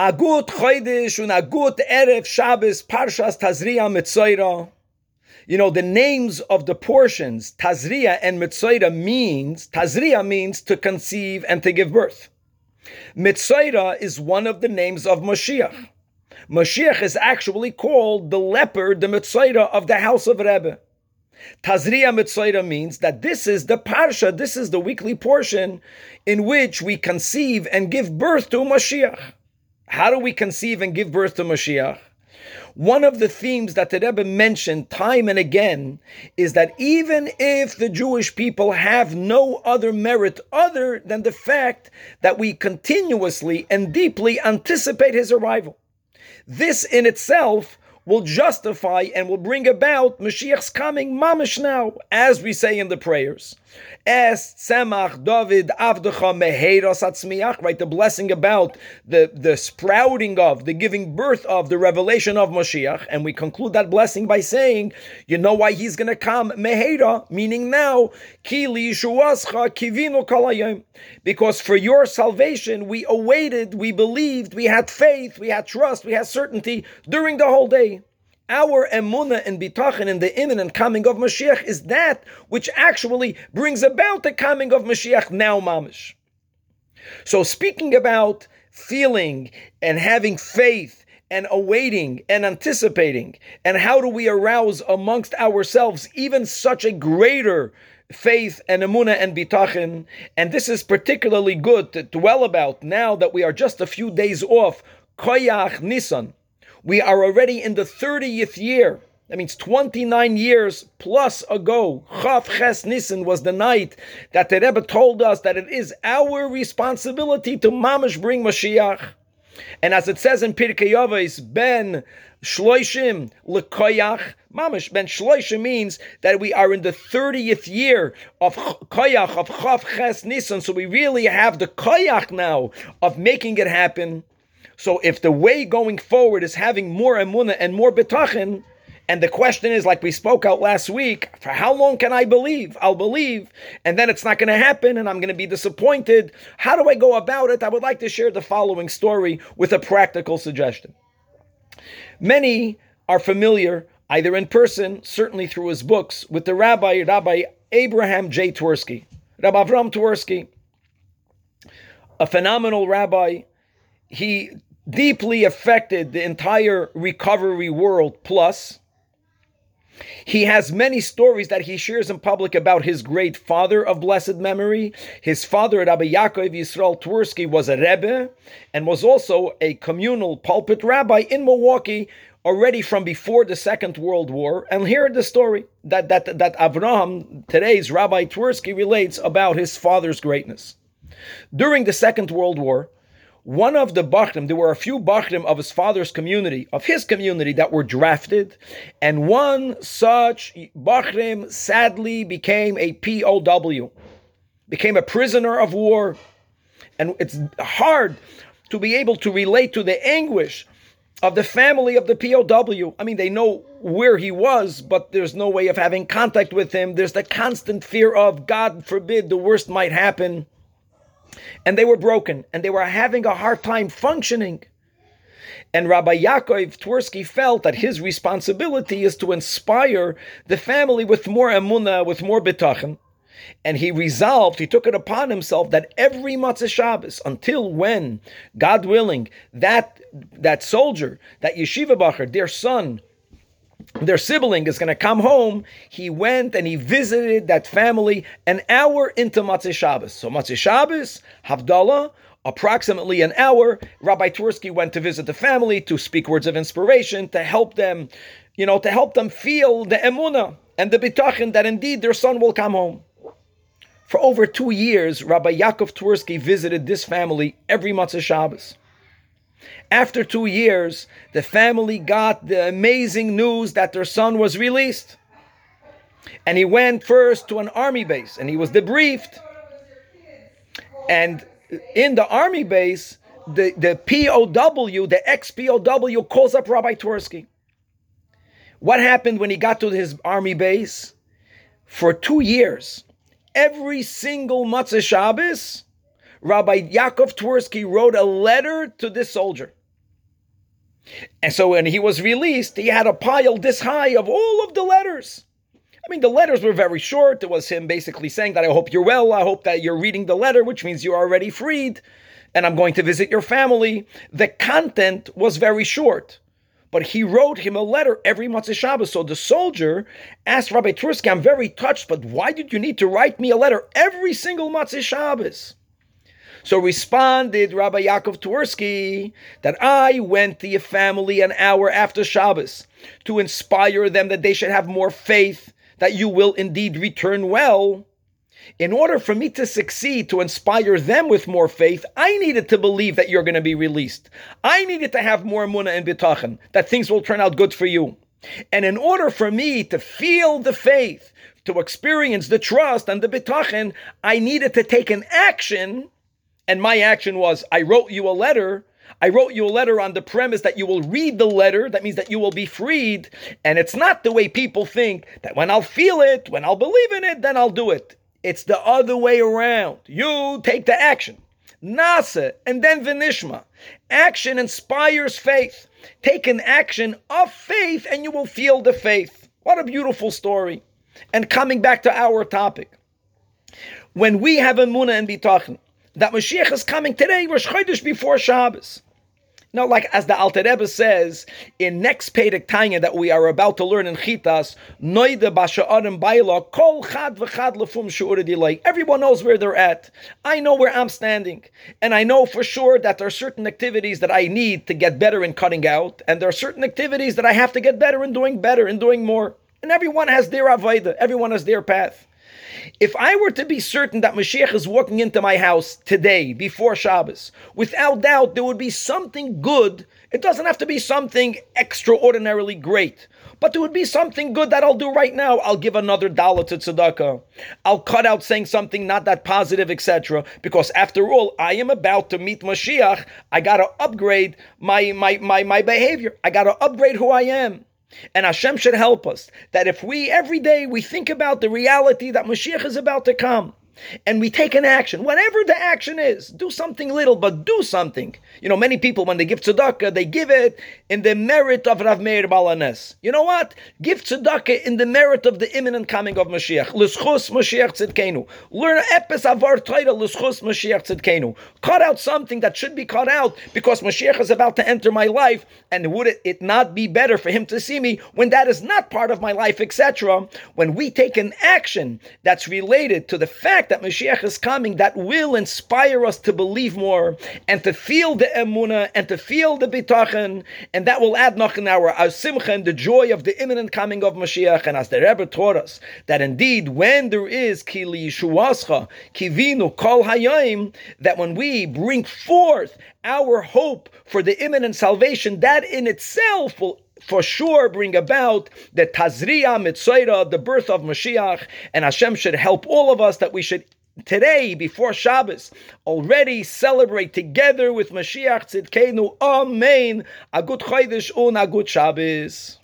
Agut Chodesh und Agut Erev Shabbos Parshas Tazria Mitzoira. You know, the names of the portions, Tazria and Mitzoira means, Tazria means to conceive and to give birth. Mitzoira is one of the names of Mashiach. Mashiach is actually called the leopard, the Mitzoira of the house of Rebbe. Tazria Mitzoira means that this is the Parsha, this is the weekly portion in which we conceive and give birth to Mashiach. How do we conceive and give birth to Mashiach? One of the themes that the Rebbe mentioned time and again is that even if the Jewish people have no other merit other than the fact that we continuously and deeply anticipate his arrival, this in itself will justify and will bring about Mashiach's coming mamish now, as we say in the prayers. Es Tzemach David Avdecha Meheiras Atzmiach, right? The blessing about the, the sprouting of, the giving birth of, the revelation of Mashiach. And we conclude that blessing by saying, you know why he's going to come? Meheira, meaning now, Ki Shuascha Kivino Kalayim. Because for your salvation, we awaited, we believed, we had faith, we had trust, we had certainty during the whole day. Our emuna and bitachon in the imminent coming of Mashiach is that which actually brings about the coming of Mashiach now, mamish. So, speaking about feeling and having faith and awaiting and anticipating, and how do we arouse amongst ourselves even such a greater faith and emuna and bitachon? And this is particularly good to dwell about now that we are just a few days off. Koyach Nisan we are already in the 30th year. That means 29 years plus ago. Chav Ches Nissen was the night that the Rebbe told us that it is our responsibility to mamish bring Mashiach. And as it says in Pirkei Avos, Ben Shloishim Lekoyach, mamish Ben Shloishim means that we are in the 30th year of Koyach, of Chav Ches Nissen. So we really have the Koyach now of making it happen. So if the way going forward is having more emuna and more bitachon, and the question is, like we spoke out last week, for how long can I believe? I'll believe, and then it's not going to happen, and I'm going to be disappointed. How do I go about it? I would like to share the following story with a practical suggestion. Many are familiar, either in person, certainly through his books, with the rabbi, Rabbi Abraham J. Twersky, Rabbi Avram Twersky, a phenomenal rabbi. He deeply affected the entire recovery world. Plus, he has many stories that he shares in public about his great father of blessed memory. His father, Rabbi Yaakov Yisrael Twersky, was a Rebbe and was also a communal pulpit rabbi in Milwaukee already from before the Second World War. And here the story that, that, that Avraham, today's Rabbi Twersky, relates about his father's greatness. During the Second World War, one of the Bachrim, there were a few Bachrim of his father's community, of his community, that were drafted, and one such Bachrim sadly became a POW, became a prisoner of war. And it's hard to be able to relate to the anguish of the family of the POW. I mean, they know where he was, but there's no way of having contact with him. There's the constant fear of, God forbid, the worst might happen and they were broken and they were having a hard time functioning. And Rabbi Yaakov Twersky felt that his responsibility is to inspire the family with more emunah, with more bitachon. And he resolved, he took it upon himself that every Motzei Shabbos, until when, God willing, that, that soldier, that yeshiva bacher, their son, their sibling is going to come home, he went and he visited that family an hour into Motzei Shabbos. So Motzei Shabbos, Havdalah, approximately an hour, Rabbi Twersky went to visit the family to speak words of inspiration, to help them, you know, to help them feel the emunah and the bitachon that indeed their son will come home. For over two years, Rabbi Yaakov Twersky visited this family every Motzei Shabbos. After two years, the family got the amazing news that their son was released. And he went first to an army base and he was debriefed. And in the army base, the, the POW, the ex POW, calls up Rabbi Twersky. What happened when he got to his army base? For two years, every single Motzei Shabbos, Rabbi Yaakov Twersky wrote a letter to this soldier. And so when he was released, he had a pile this high of all of the letters. I mean, the letters were very short. It was him basically saying that I hope you're well. I hope that you're reading the letter, which means you're already freed, and I'm going to visit your family. The content was very short. But he wrote him a letter every Motzei Shabbos. So the soldier asked Rabbi Twersky, I'm very touched, but why did you need to write me a letter every single Motzei Shabbos? So responded Rabbi Yaakov Twersky that I went to your family an hour after Shabbos to inspire them that they should have more faith that you will indeed return well. In order for me to succeed, to inspire them with more faith, I needed to believe that you're going to be released. I needed to have more munah and bitachon, that things will turn out good for you. And in order for me to feel the faith, to experience the trust and the bitachon, I needed to take an action. And my action was, I wrote you a letter I wrote you a letter on the premise that you will read the letter. That means that you will be freed. And it's not the way people think that when I'll feel it, when I'll believe in it, then I'll do it. It's the other way around. You take the action. Nasa and then Vinishma. Action inspires faith. Take an action of faith and you will feel the faith. What a beautiful story. And coming back to our topic. When we have a Muna and Bitachon, that Mashiach is coming today, Rosh Chodesh before Shabbos. Now, like as the Alter Rebbe says in next Pedic Tanya that we are about to learn in Chitas, Noide Basha'arim Baila, Kol Chad V'Chad Lefum Shu'uridilay. Everyone knows where they're at. I know where I'm standing. And I know for sure that there are certain activities that I need to get better in cutting out, and there are certain activities that I have to get better in doing better, in doing more. And everyone has their Avaida, everyone has their path. If I were to be certain that Mashiach is walking into my house today, before Shabbos, without doubt there would be something good. It doesn't have to be something extraordinarily great, but there would be something good that I'll do right now. I'll give another dollar to tzedakah. I'll cut out saying something not that positive, etc. Because after all, I am about to meet Mashiach. I gotta upgrade my my my my behavior. I gotta upgrade who I am. And Hashem should help us that if we every day we think about the reality that Mashiach is about to come, and we take an action, whatever the action is, do something little, but do something. You know, many people, when they give tzedakah, they give it in the merit of Rav Meir Baal Haness. You know what? Give tzedakah in the merit of the imminent coming of Mashiach. L'schus Mashiach tzedkenu. Learn epis avar l'schus Mashiach tzedkenu. Cut out something that should be cut out because Mashiach is about to enter my life, and would it not be better for him to see me when that is not part of my life, etc.? When we take an action that's related to the fact that Mashiach is coming, that will inspire us to believe more and to feel the emuna and to feel the bitachon, and that will add noch our, simcha and the joy of the imminent coming of Mashiach. And as the Rebbe taught us, that indeed when there is kili yishuascha, kivinu kol hayayim, that when we bring forth our hope for the imminent salvation, that in itself will for sure bring about the Tazria Mitzaira, the birth of Mashiach, and Hashem should help all of us that we should today, before Shabbos, already celebrate together with Mashiach Tzidkenu. Amen. A good Chodesh un a good Shabbos.